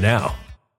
now.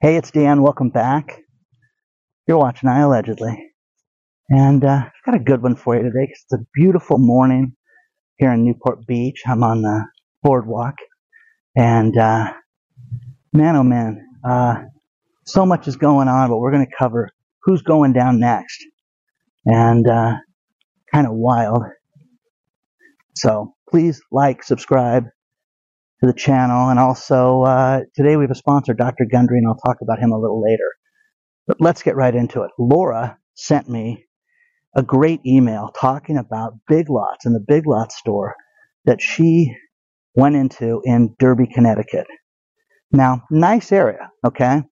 Hey, it's Dan. Welcome back. You're watching I Allegedly. And uh, I've got a good one for you today because it's a beautiful morning here in Newport Beach. I'm on the boardwalk. And uh, man, oh man, uh, so much is going on, but we're going to cover who's going down next. And uh, kind of wild. So please like, subscribe to the channel. And also, uh, today we have a sponsor, Dr. Gundry, and I'll talk about him a little later. But let's get right into it. Laura sent me a great email talking about Big Lots and the Big Lots store that she went into in Derby, Connecticut. Now, nice area, okay?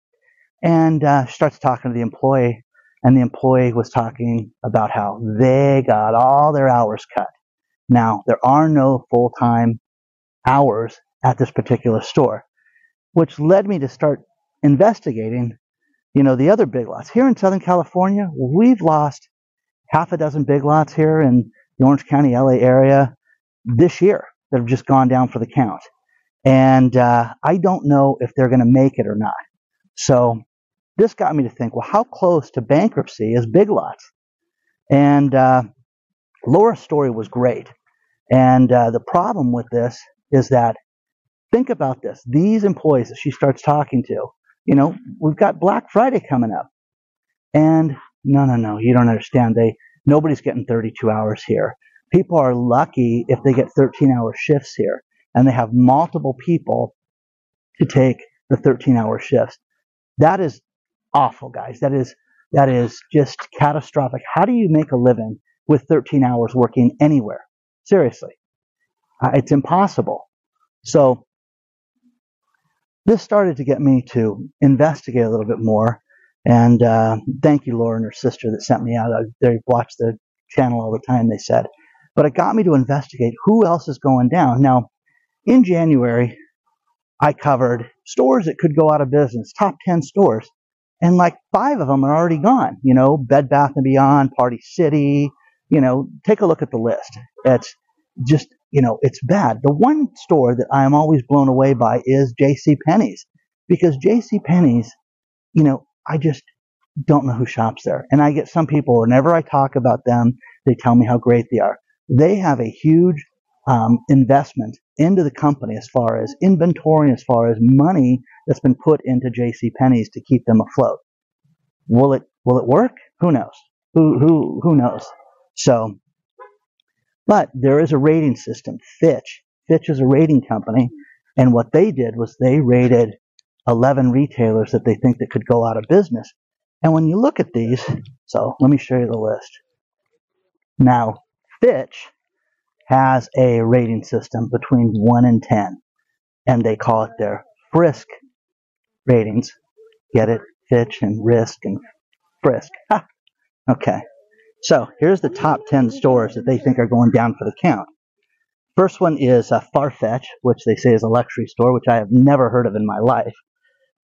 And uh, she starts talking to the employee, and the employee was talking about how they got all their hours cut. Now, there are no full time hours at this particular store, which led me to start investigating, you know, the other big lots. Here in Southern California, we've lost half a dozen big lots here in the Orange County, LA area this year that have just gone down for the count. And uh, I don't know if they're going to make it or not. So this got me to think, well, how close to bankruptcy is Big Lots? And uh, Laura's story was great. And uh, the problem with this is that, think about this. These employees that she starts talking to, you know, we've got Black Friday coming up. And no, no, no, you don't understand. They Nobody's getting 32 hours here. People are lucky if they get 13 hour shifts here and they have multiple people to take the 13 hour shifts. That is awful, guys. That is that is just catastrophic. How do you make a living with 13 hours working anywhere? Seriously, uh, it's impossible. So this started to get me to investigate a little bit more. And uh, thank you, Laura and her sister that sent me out. They watch the channel all the time. They said, but it got me to investigate who else is going down. Now, in January, I covered stores that could go out of business, top 10 stores and like five of them are already gone. You know, Bed Bath and Beyond, Party City. You know, take a look at the list. It's just you know, it's bad. The one store that I am always blown away by is J.C. Penney's because J.C. Penney's, you know, I just don't know who shops there. And I get some people whenever I talk about them, they tell me how great they are. They have a huge um, investment into the company as far as inventory, as far as money that's been put into J.C. Penney's to keep them afloat. Will it will it work? Who knows? Who who who knows? So, but there is a rating system. Fitch Fitch is a rating company, and what they did was they rated 11 retailers that they think that could go out of business. And when you look at these, so let me show you the list. Now, Fitch has a rating system between 1 and 10, and they call it their Frisk ratings. Get it? Fitch and Risk and Frisk. Ha! Okay. So here's the top 10 stores that they think are going down for the count. First one is uh, Farfetch, which they say is a luxury store, which I have never heard of in my life.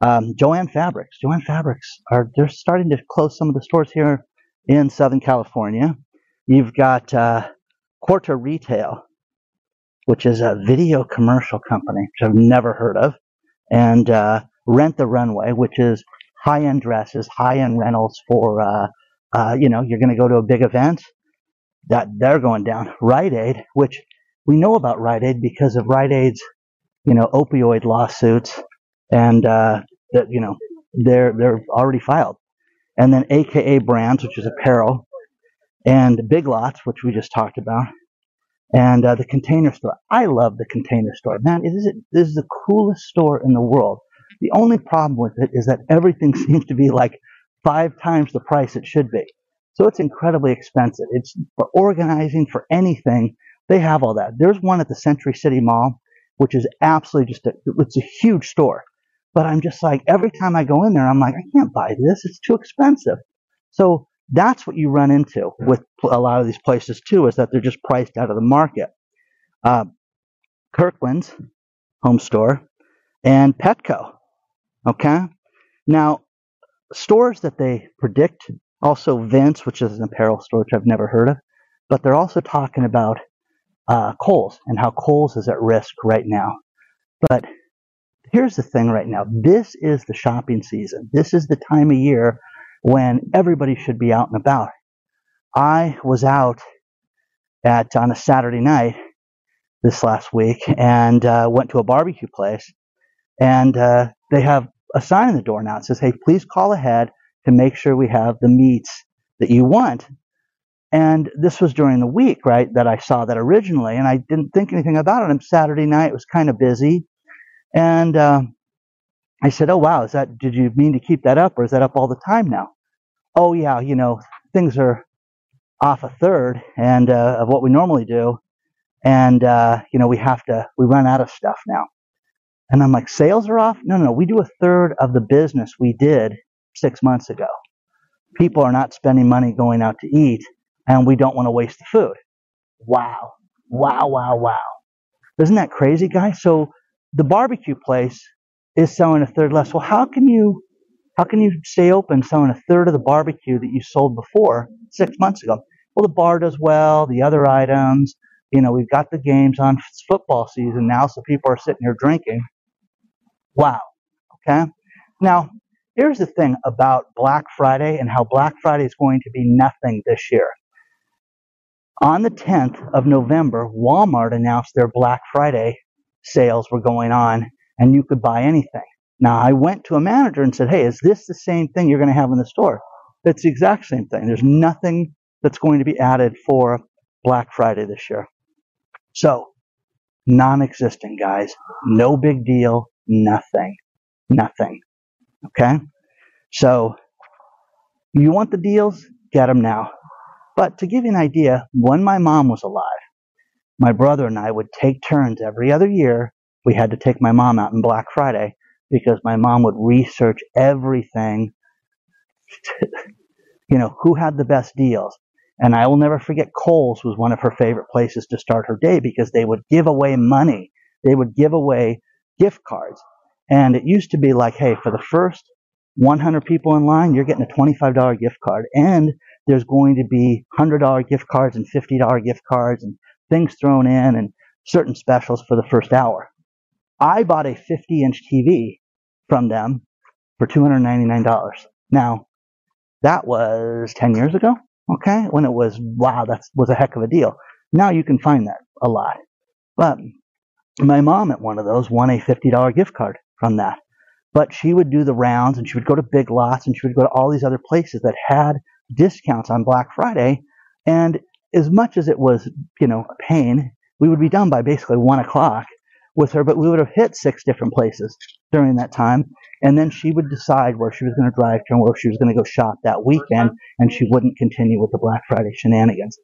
Um, Joann Fabrics. Joann Fabrics are they're starting to close some of the stores here in Southern California. You've got uh, Qurate Retail, which is a video commercial company, which I've never heard of, and uh, Rent the Runway, which is high-end dresses, high-end rentals for, uh, you know, you're going to go to a big event. That they're going down. Rite Aid, which we know about Rite Aid because of Rite Aid's, you know, opioid lawsuits, and uh, that you know they're they're already filed. And then AKA Brands, which is apparel, and Big Lots, which we just talked about, and uh, the Container Store. I love the Container Store. Man, it is, this is the coolest store in the world. The only problem with it is that everything seems to be like five times the price it should be. So it's incredibly expensive. It's for organizing, for anything. They have all that. There's one at the Century City Mall, which is absolutely just a, it's a huge store. But I'm just like, every time I go in there, I'm like, I can't buy this. It's too expensive. So that's what you run into with a lot of these places too, is that they're just priced out of the market. Uh, Kirkland's home store and Petco. Okay. Now, stores that they predict, also Vince, which is an apparel store, which I've never heard of, but they're also talking about uh, Kohl's and how Kohl's is at risk right now. But here's the thing right now this is the shopping season. This is the time of year when everybody should be out and about. I was out at on a Saturday night this last week and uh, went to a barbecue place, and uh, they have a sign in the door now. It says, "Hey, please call ahead to make sure we have the meats that you want." And this was during the week, right, that I saw that originally, and I didn't think anything about it. And Saturday night it was kind of busy, and uh, I said, "Oh wow, is that? Did you mean to keep that up, or is that up all the time now?" Oh yeah, you know things are off a third and uh, of what we normally do, and uh, you know we have to we run out of stuff now. And I'm like, sales are off? No, no, we do a third of the business we did six months ago. People are not spending money going out to eat, and we don't want to waste the food. Wow, wow, wow, wow! Isn't that crazy, guys? So the barbecue place is selling a third less. Well, how can you how can you stay open selling a third of the barbecue that you sold before six months ago? Well, the bar does well, the other items, you know, we've got the games on football season now, so people are sitting here drinking. Wow. Okay. Now, here's the thing about Black Friday and how Black Friday is going to be nothing this year. On the 10th of November, Walmart announced their Black Friday sales were going on and you could buy anything. Now, I went to a manager and said, Hey, is this the same thing you're going to have in the store? It's the exact same thing. There's nothing that's going to be added for Black Friday this year. So, non existent, guys. No big deal. Nothing. Nothing. Okay? So, you want the deals? Get them now. But to give you an idea, when my mom was alive, my brother and I would take turns every other year. We had to take my mom out on Black Friday because my mom would research everything. you know, who had the best deals? And I will never forget Kohl's was one of her favorite places to start her day because they would give away money. They would give away gift cards. And it used to be like, hey, for the first 100 people in line, you're getting a $25 gift card. And there's going to be $100 gift cards and $50 gift cards and things thrown in and certain specials for the first hour. I bought a 50 inch TV from them for $299. Now, that was 10 years ago, okay? When it was, wow, that was a heck of a deal. Now you can find that a lot. But my mom at one of those won a $50 gift card from that. But she would do the rounds and she would go to Big Lots and she would go to all these other places that had discounts on Black Friday. And as much as it was, you know, a pain, we would be done by basically one o'clock with her, but we would have hit six different places during that time. And then she would decide where she was going to drive to and where she was going to go shop that weekend, and she wouldn't continue with the Black Friday shenanigans.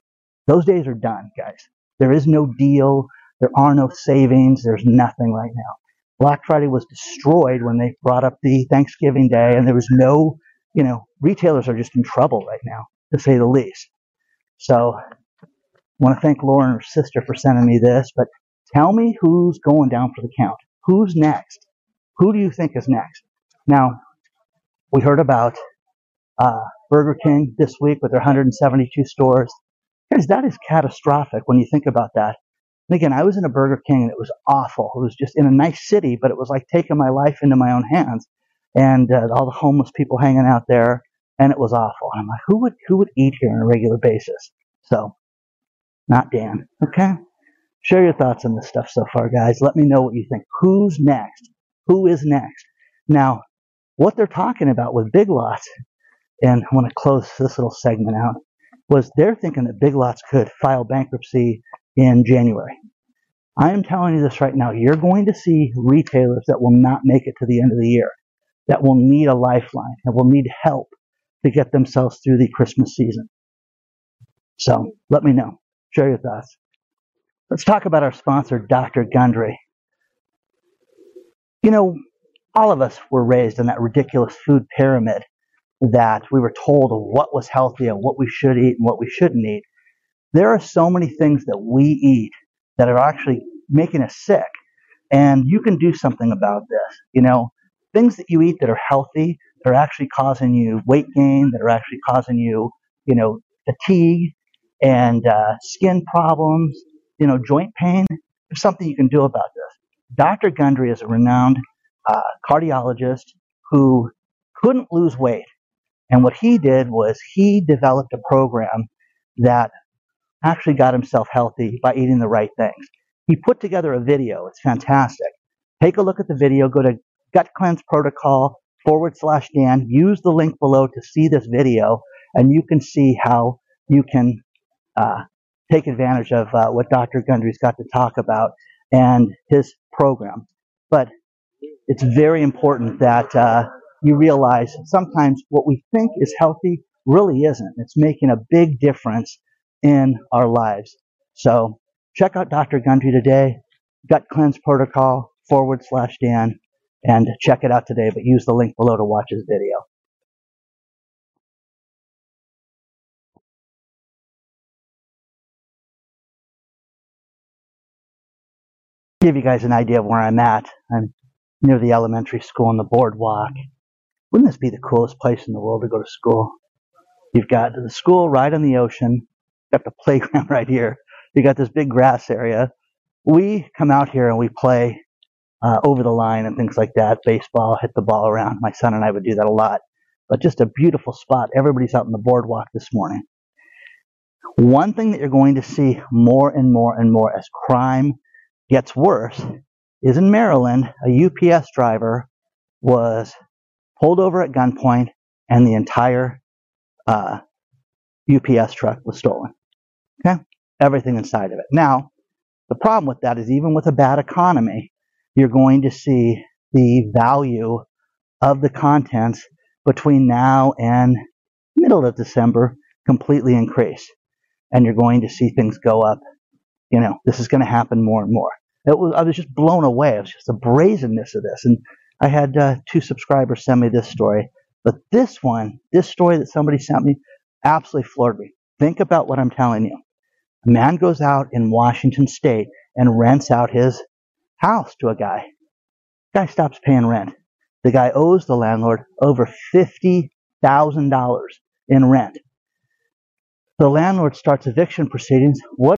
Those days are done, guys. There is no deal. There are no savings. There's nothing right now. Black Friday was destroyed when they brought up the Thanksgiving Day, and there was no, you know, retailers are just in trouble right now, to say the least. So, I want to thank Laura and her sister for sending me this, but tell me who's going down for the count. Who's next? Who do you think is next? Now, we heard about uh, Burger King this week with their 172 stores. Guys, that is catastrophic when you think about that. And again, I was in a Burger King and it was awful. It was just in a nice city, but it was like taking my life into my own hands. And uh, all the homeless people hanging out there, and it was awful. And I'm like, who would who would eat here on a regular basis? So, not Dan. Okay. Share your thoughts on this stuff so far, guys. Let me know what you think. Who's next? Who is next? Now, what they're talking about with Big Lots, and I want to close this little segment out, was they're thinking that Big Lots could file bankruptcy in January. I am telling you this right now. You're going to see retailers that will not make it to the end of the year, that will need a lifeline, and will need help to get themselves through the Christmas season. So let me know. Share your thoughts. Let's talk about our sponsor, Dr. Gundry. You know, all of us were raised in that ridiculous food pyramid that we were told of what was healthy and what we should eat and what we shouldn't eat. There are so many things that we eat that are actually making us sick. And you can do something about this. You know, things that you eat that are healthy, that are actually causing you weight gain, that are actually causing you, you know, fatigue and uh, skin problems, you know, joint pain. There's something you can do about this. Dr. Gundry is a renowned uh, cardiologist who couldn't lose weight. And what he did was he developed a program that actually got himself healthy by eating the right things. He put together a video. It's fantastic. Take a look at the video. Go to Gut Cleanse Protocol forward slash Dan. Use the link below to see this video, and you can see how you can uh, take advantage of uh, what Dr. Gundry's got to talk about and his program. But it's very important that uh, you realize sometimes what we think is healthy really isn't. It's making a big difference in our lives. So check out Dr. Gundry today, Gut Cleanse Protocol forward slash Dan, and check it out today, but use the link below to watch his video. Give you guys an idea of where I'm at. I'm near the elementary school on the boardwalk. Wouldn't this be the coolest place in the world to go to school? You've got the school right on the ocean, got the playground right here. You got this big grass area. We come out here and we play uh, over the line and things like that. Baseball, hit the ball around. My son and I would do that a lot. But just a beautiful spot. Everybody's out on the boardwalk this morning. One thing that you're going to see more and more and more as crime gets worse is in Maryland, a UPS driver was pulled over at gunpoint and the entire uh, UPS truck was stolen. Okay? Everything inside of it. Now, the problem with that is even with a bad economy, you're going to see the value of the contents between now and middle of December completely increase. And you're going to see things go up. You know, this is going to happen more and more. Was, I was just blown away. It was just the brazenness of this. And I had uh, two subscribers send me this story. But this one, this story that somebody sent me, absolutely floored me. Think about what I'm telling you. A man goes out in Washington state and rents out his house to a guy. Guy stops paying rent. The guy owes the landlord over $50,000 in rent. The landlord starts eviction proceedings. What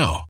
now.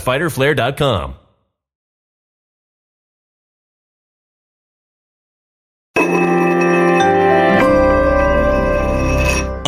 www.fighterflare.com.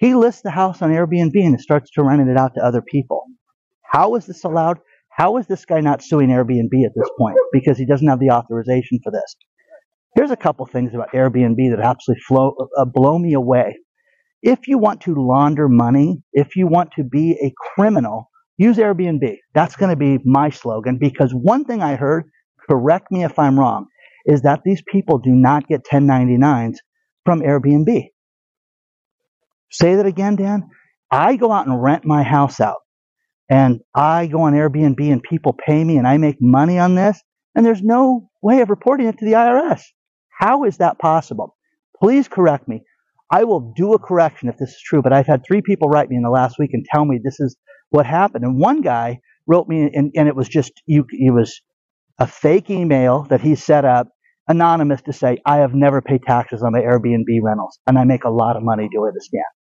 He lists the house on Airbnb and starts to rent it out to other people. How is this allowed? How is this guy not suing Airbnb at this point? Because he doesn't have the authorization for this. Here's a couple things about Airbnb that absolutely flow, uh, blow me away. If you want to launder money, if you want to be a criminal, use Airbnb. That's going to be my slogan because one thing I heard, correct me if I'm wrong, is that these people do not get 1099s from Airbnb. Say that again, Dan. I go out and rent my house out and I go on Airbnb and people pay me and I make money on this and there's no way of reporting it to the IRS. How is that possible? Please correct me. I will do a correction if this is true, but I've had three people write me in the last week and tell me this is what happened. And one guy wrote me and, and it was just, you, it was a fake email that he set up anonymous to say, I have never paid taxes on my Airbnb rentals and I make a lot of money doing this, Dan.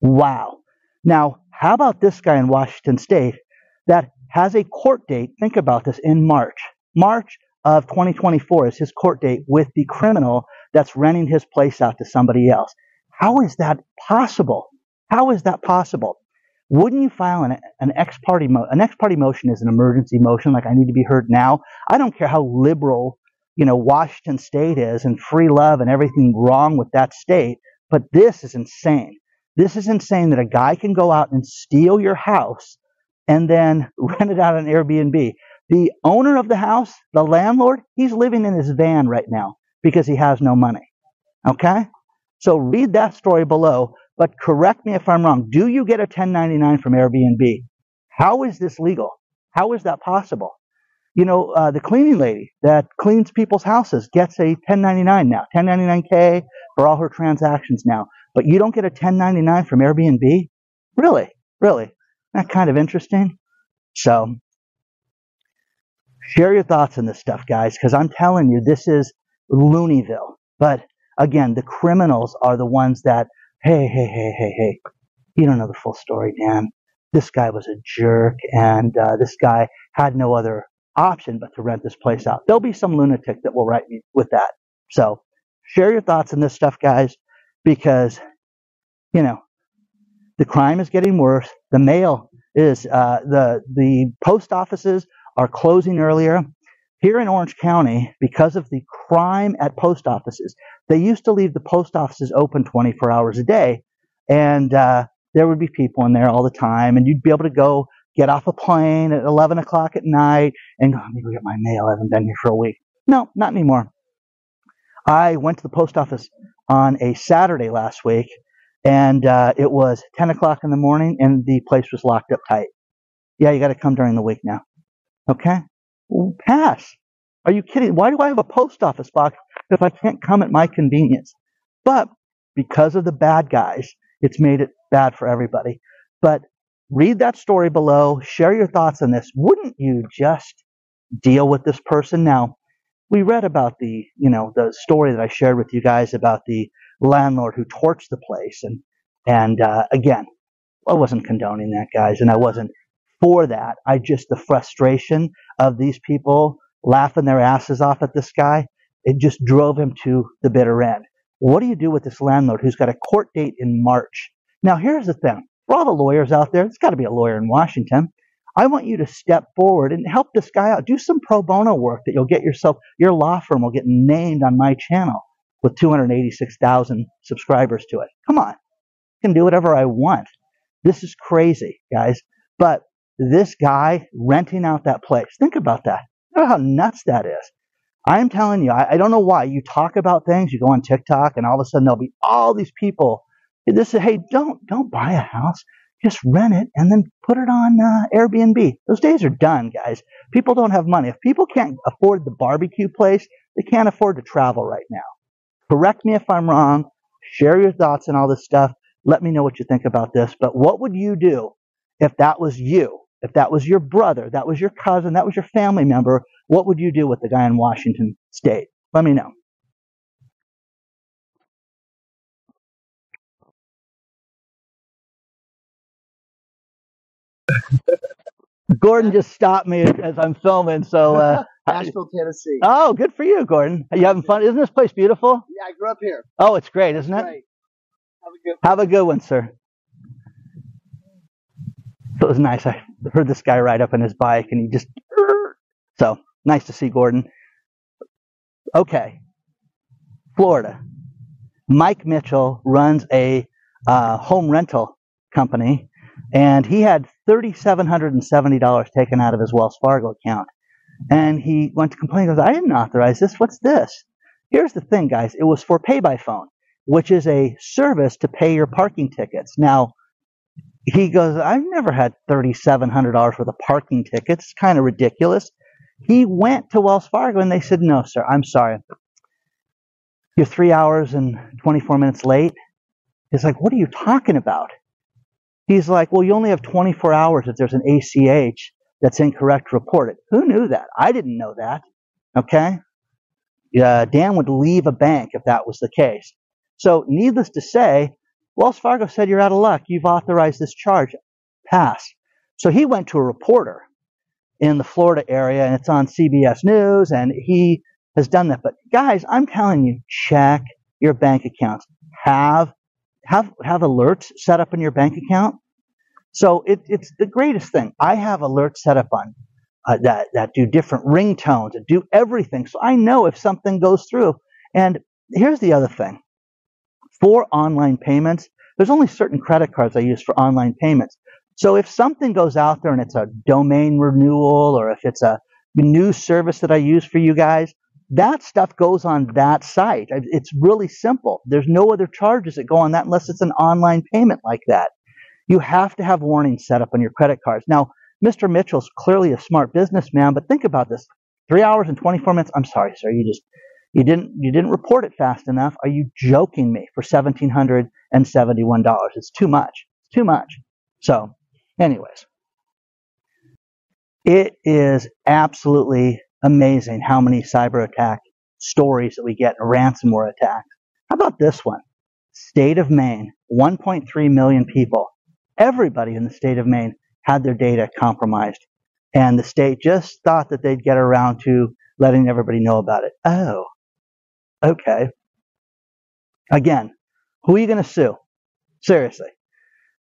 Wow. Now, how about this guy in Washington State that has a court date? Think about this in March. March of 2024 is his court date with the criminal that's renting his place out to somebody else. How is that possible? How is that possible? Wouldn't you file an, an ex parte mo- an ex party motion is an emergency motion like I need to be heard now? I don't care how liberal, you know, Washington state is and free love and everything wrong with that state, but this is insane. This is insane that a guy can go out and steal your house and then rent it out on Airbnb. The owner of the house, the landlord, he's living in his van right now because he has no money. Okay? So read that story below, but correct me if I'm wrong. Do you get a 1099 from Airbnb? How is this legal? How is that possible? You know, uh, the cleaning lady that cleans people's houses gets a 1099 now, 1099K for all her transactions now but you don't get a 1099 from Airbnb? Really? Really? That kind of interesting. So, share your thoughts on this stuff, guys, because I'm telling you, this is Looneyville. But again, the criminals are the ones that, hey, hey, hey, hey, hey, you don't know the full story, Dan. This guy was a jerk, and uh, this guy had no other option but to rent this place out. There'll be some lunatic that will write me with that. So, share your thoughts on this stuff, guys because, you know, the crime is getting worse. The mail is, uh, the, the post offices are closing earlier. Here in Orange County, because of the crime at post offices, they used to leave the post offices open 24 hours a day. And, uh, there would be people in there all the time and you'd be able to go get off a plane at 11 o'clock at night and go, me go get my mail. I haven't been here for a week. No, not anymore. I went to the post office on a Saturday last week, and uh, it was 10 o'clock in the morning, and the place was locked up tight. Yeah, you got to come during the week now. Okay? Pass. Are you kidding? Why do I have a post office box if I can't come at my convenience? But because of the bad guys, it's made it bad for everybody. But read that story below. Share your thoughts on this. Wouldn't you just deal with this person now? We read about the, you know, the story that I shared with you guys about the landlord who torched the place. And, and, uh, again, I wasn't condoning that, guys, and I wasn't for that. I just, the frustration of these people laughing their asses off at this guy, it just drove him to the bitter end. What do you do with this landlord who's got a court date in March? Now, here's the thing. For all the lawyers out there, there's got to be a lawyer in Washington. I want you to step forward and help this guy out. Do some pro bono work that you'll get yourself, your law firm will get named on my channel with 286,000 subscribers to it. Come on. I can do whatever I want. This is crazy, guys. But this guy renting out that place, think about that. Think about how nuts that is. I'm telling you, I, I, don't know why. You talk about things, you go on TikTok, and all of a sudden there'll be all these people. This is, hey, don't don't buy a house. Just rent it and then put it on uh, Airbnb. Those days are done, guys. People don't have money. If people can't afford the barbecue place, they can't afford to travel right now. Correct me if I'm wrong. Share your thoughts and all this stuff. Let me know what you think about this. But what would you do if that was you? If that was your brother, that was your cousin, that was your family member, what would you do with the guy in Washington state? Let me know. Gordon just stopped me as I'm filming, so uh, Nashville, Tennessee. Oh, good for you, Gordon. Are you having fun? Isn't this place beautiful? Yeah, I grew up here. Oh, it's great, isn't it? Have a good. Have a good one, sir. So it was nice. I heard this guy ride up on his bike, and he just so nice to see Gordon. Okay, Florida. Mike Mitchell runs a uh, home rental company, and he had $3,770 taken out of his Wells Fargo account. And he went to complain. Goes, I didn't authorize this. What's this? Here's the thing, guys. It was for pay by phone, which is a service to pay your parking tickets. Now, he goes, I've never had $3,700 worth of parking tickets. It's kind of ridiculous. He went to Wells Fargo and they said, No, sir, I'm sorry. You're three hours and 24 minutes late. He's like, What are you talking about? He's like, Well, you only have 24 hours if there's an ACH that's incorrect report it. Who knew that? I didn't know that. Okay? Dan would leave a bank if that was the case. So, needless to say, Wells Fargo said, You're out of luck. You've authorized this charge. Pass. So he went to a reporter in the Florida area and it's on CBS News and he has done that. But guys, I'm telling you, check your bank accounts. Have have have alerts set up in your bank account. So it, it's the greatest thing. I have alerts set up on uh, that that do different ringtones and do everything. So I know if something goes through. And here's the other thing: for online payments, there's only certain credit cards I use for online payments. So if something goes out there and it's a domain renewal or if it's a new service that I use for you guys, that stuff goes on that site. It's really simple. There's no other charges that go on that unless it's an online payment like that. You have to have warnings set up on your credit cards. Now, Mr. Mitchell's clearly a smart businessman, but think about this. Three hours and 24 minutes. I'm sorry, sir. You just, you didn't, you didn't report it fast enough. Are you joking me for $1,771? It's too much. It's too much. So Anyways, it is absolutely amazing how many cyber attack stories that we get ransomware attacks. How about this one? State of Maine, 1.3 million people. Everybody in the state of Maine had their data compromised. And the state just thought that they'd get around to letting everybody know about it. Oh, okay. Again, who are you going to sue? Seriously.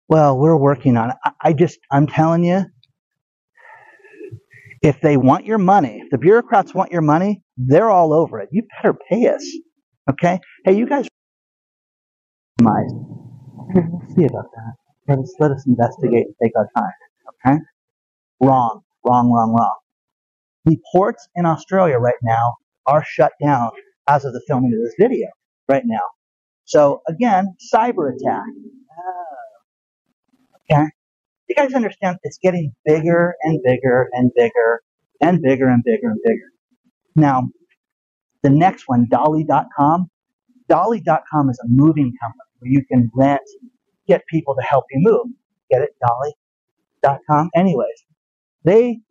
Well, we're working on it. I just, I'm telling you, if they want your money, the bureaucrats want your money, they're all over it. You better pay us. Okay? Hey, you guys, we'll see about that. Let us, let us investigate and take our time. Okay? Wrong, wrong, wrong, wrong. The ports in Australia right now are shut down as of the filming of this video right now. So again, cyber attack. Ah. Okay? Guys understand it's getting bigger and bigger and bigger and bigger and bigger and bigger. Now, the next one, Dolly.com. Dolly.com is a moving company where you can rent, get people to help you move. Get it? Dolly.com. Anyways, they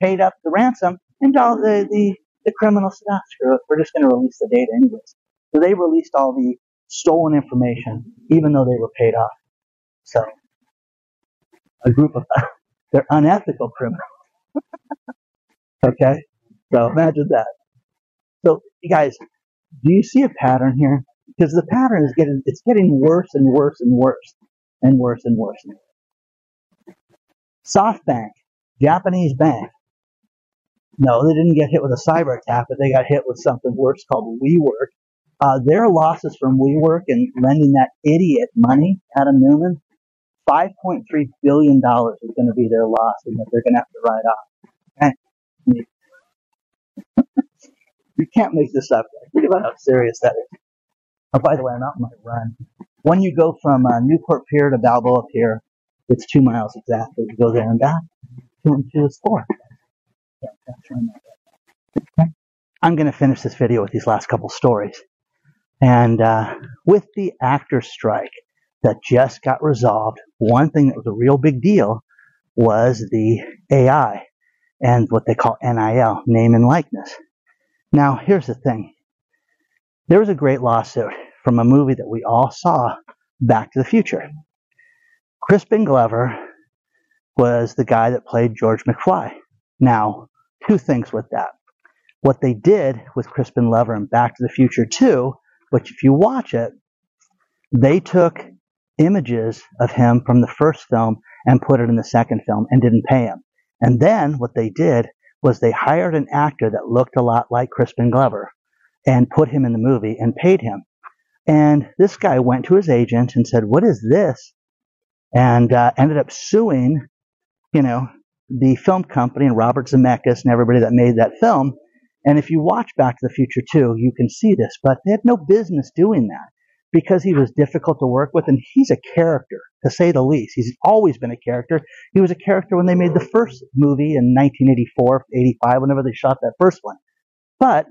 paid up the ransom and the, the, the criminals said, ah, screw it. We're just going to release the data anyways. So they released all the stolen information even though they were paid off. So a group of they're unethical criminals. okay, so imagine that. So you guys, do you see a pattern here? Because the pattern is getting it's getting worse and worse and worse and worse and worse. SoftBank Japanese bank. No, they didn't get hit with a cyber attack, but they got hit with something worse called WeWork. Uh, their losses from WeWork and lending that idiot money, Adam Neumann, $5.3 billion is going to be their loss and that they're going to have to write off. you can't make this up. Think about how serious that is. Oh, by the way, I'm out on my run. When you go from uh, Newport Pier to Balboa Pier, it's two miles exactly. You go there and back. Two and two is four. I'm going to finish this video with these last couple stories. And uh, with the actor strike that just got resolved, one thing that was a real big deal was the AI and what they call NIL, name and likeness. Now, here's the thing. There was a great lawsuit from a movie that we all saw, Back to the Future. Crispin Glover was the guy that played George McFly. Now, two things with that. What they did with Crispin Glover in Back to the Future 2, which if you watch it, they took images of him from the first film and put it in the second film and didn't pay him. And then what they did was they hired an actor that looked a lot like Crispin Glover and put him in the movie and paid him. And this guy went to his agent and said, "What is this?" And uh, ended up suing, you know, the film company and Robert Zemeckis and everybody that made that film. And if you watch Back to the Future 2, you can see this, but they had no business doing that because he was difficult to work with and he's a character to say the least. He's always been a character. He was a character when they made the first movie in 1984, 85, whenever they shot that first one. But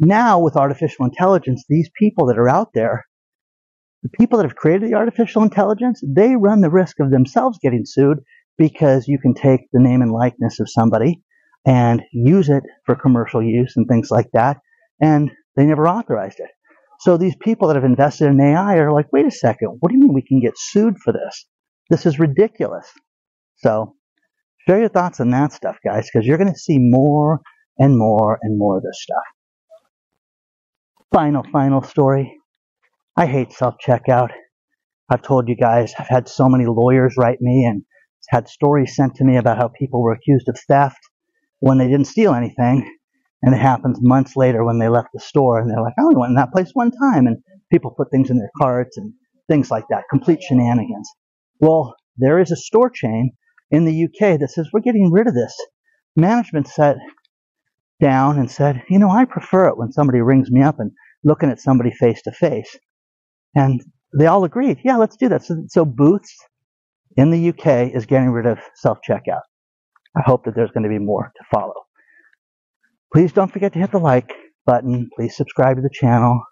now with artificial intelligence, these people that are out there, the people that have created the artificial intelligence, they run the risk of themselves getting sued because you can take the name and likeness of somebody and use it for commercial use and things like that. And they never authorized it. So these people that have invested in AI are like, wait a second, what do you mean we can get sued for this? This is ridiculous. So share your thoughts on that stuff, guys, because you're going to see more and more and more of this stuff. Final, final story. I hate self checkout. I've told you guys, I've had so many lawyers write me and had stories sent to me about how people were accused of theft when they didn't steal anything and it happens months later when they left the store and they're like, oh, I only went in that place one time. And people put things in their carts and things like that. Complete shenanigans. Well, there is a store chain in the UK that says, we're getting rid of this. Management sat down and said, you know, I prefer it when somebody rings me up and looking at somebody face to face. And they all agreed, yeah, let's do that. So, so Booths in the UK is getting rid of self checkout. I hope that there's going to be more to follow. Please don't forget to hit the like button. Please subscribe to the channel.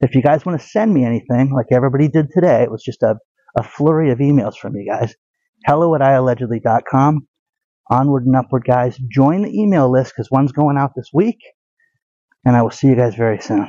If you guys want to send me anything, like everybody did today, it was just a, a flurry of emails from you guys. Hello at iallegedly.com. Onward and upward, guys. Join the email list because one's going out this week. And I will see you guys very soon.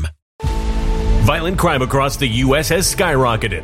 Violent crime across the U.S. has skyrocketed.